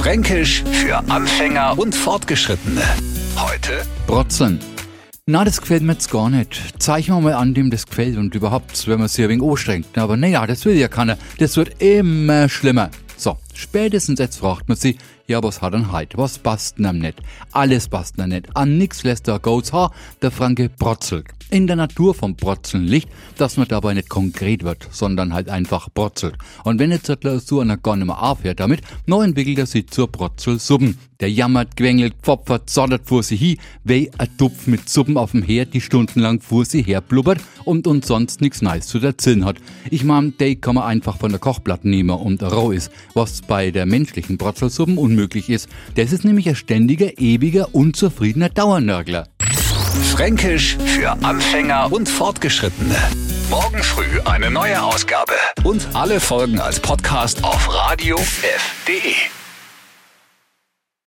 Fränkisch für Anfänger und Fortgeschrittene. Heute Brotzeln. Na, das gefällt mir jetzt gar nicht. Zeig mir mal an, dem das gefällt und überhaupt, wenn man sich ein wenig anstrengt. Aber naja, das will ja keiner. Das wird immer schlimmer. So, spätestens jetzt fragt man sich, ja, was hat er heute? Was passt denn nicht? Alles passt ihm nicht. An nix lässt er Goats Haar, der Franke brotzelt. In der Natur vom Brotzeln liegt, dass man dabei nicht konkret wird, sondern halt einfach brotzelt. Und wenn jetzt der so einer gar nicht mehr aufhört damit, neu entwickelt er sich zur Brotzelsuppen. Der jammert, quengelt, pfopfert, zottert vor sich hin, wie ein Tupf mit Suppen auf dem Herd, die stundenlang vor sich her blubbert und uns sonst nichts Neues zu erzählen hat. Ich mein, der kann man einfach von der Kochplatte nehmen und roh ist, was bei der menschlichen Brotzelsuppen unmöglich ist. Das ist nämlich ein ständiger, ewiger, unzufriedener Dauernörgler. Fränkisch für Anfänger und Fortgeschrittene. Morgen früh eine neue Ausgabe. Und alle Folgen als Podcast auf radiof.de.